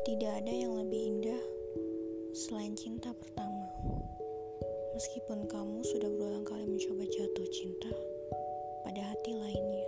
Tidak ada yang lebih indah selain cinta pertama. Meskipun kamu sudah berulang kali mencoba jatuh cinta pada hati lainnya.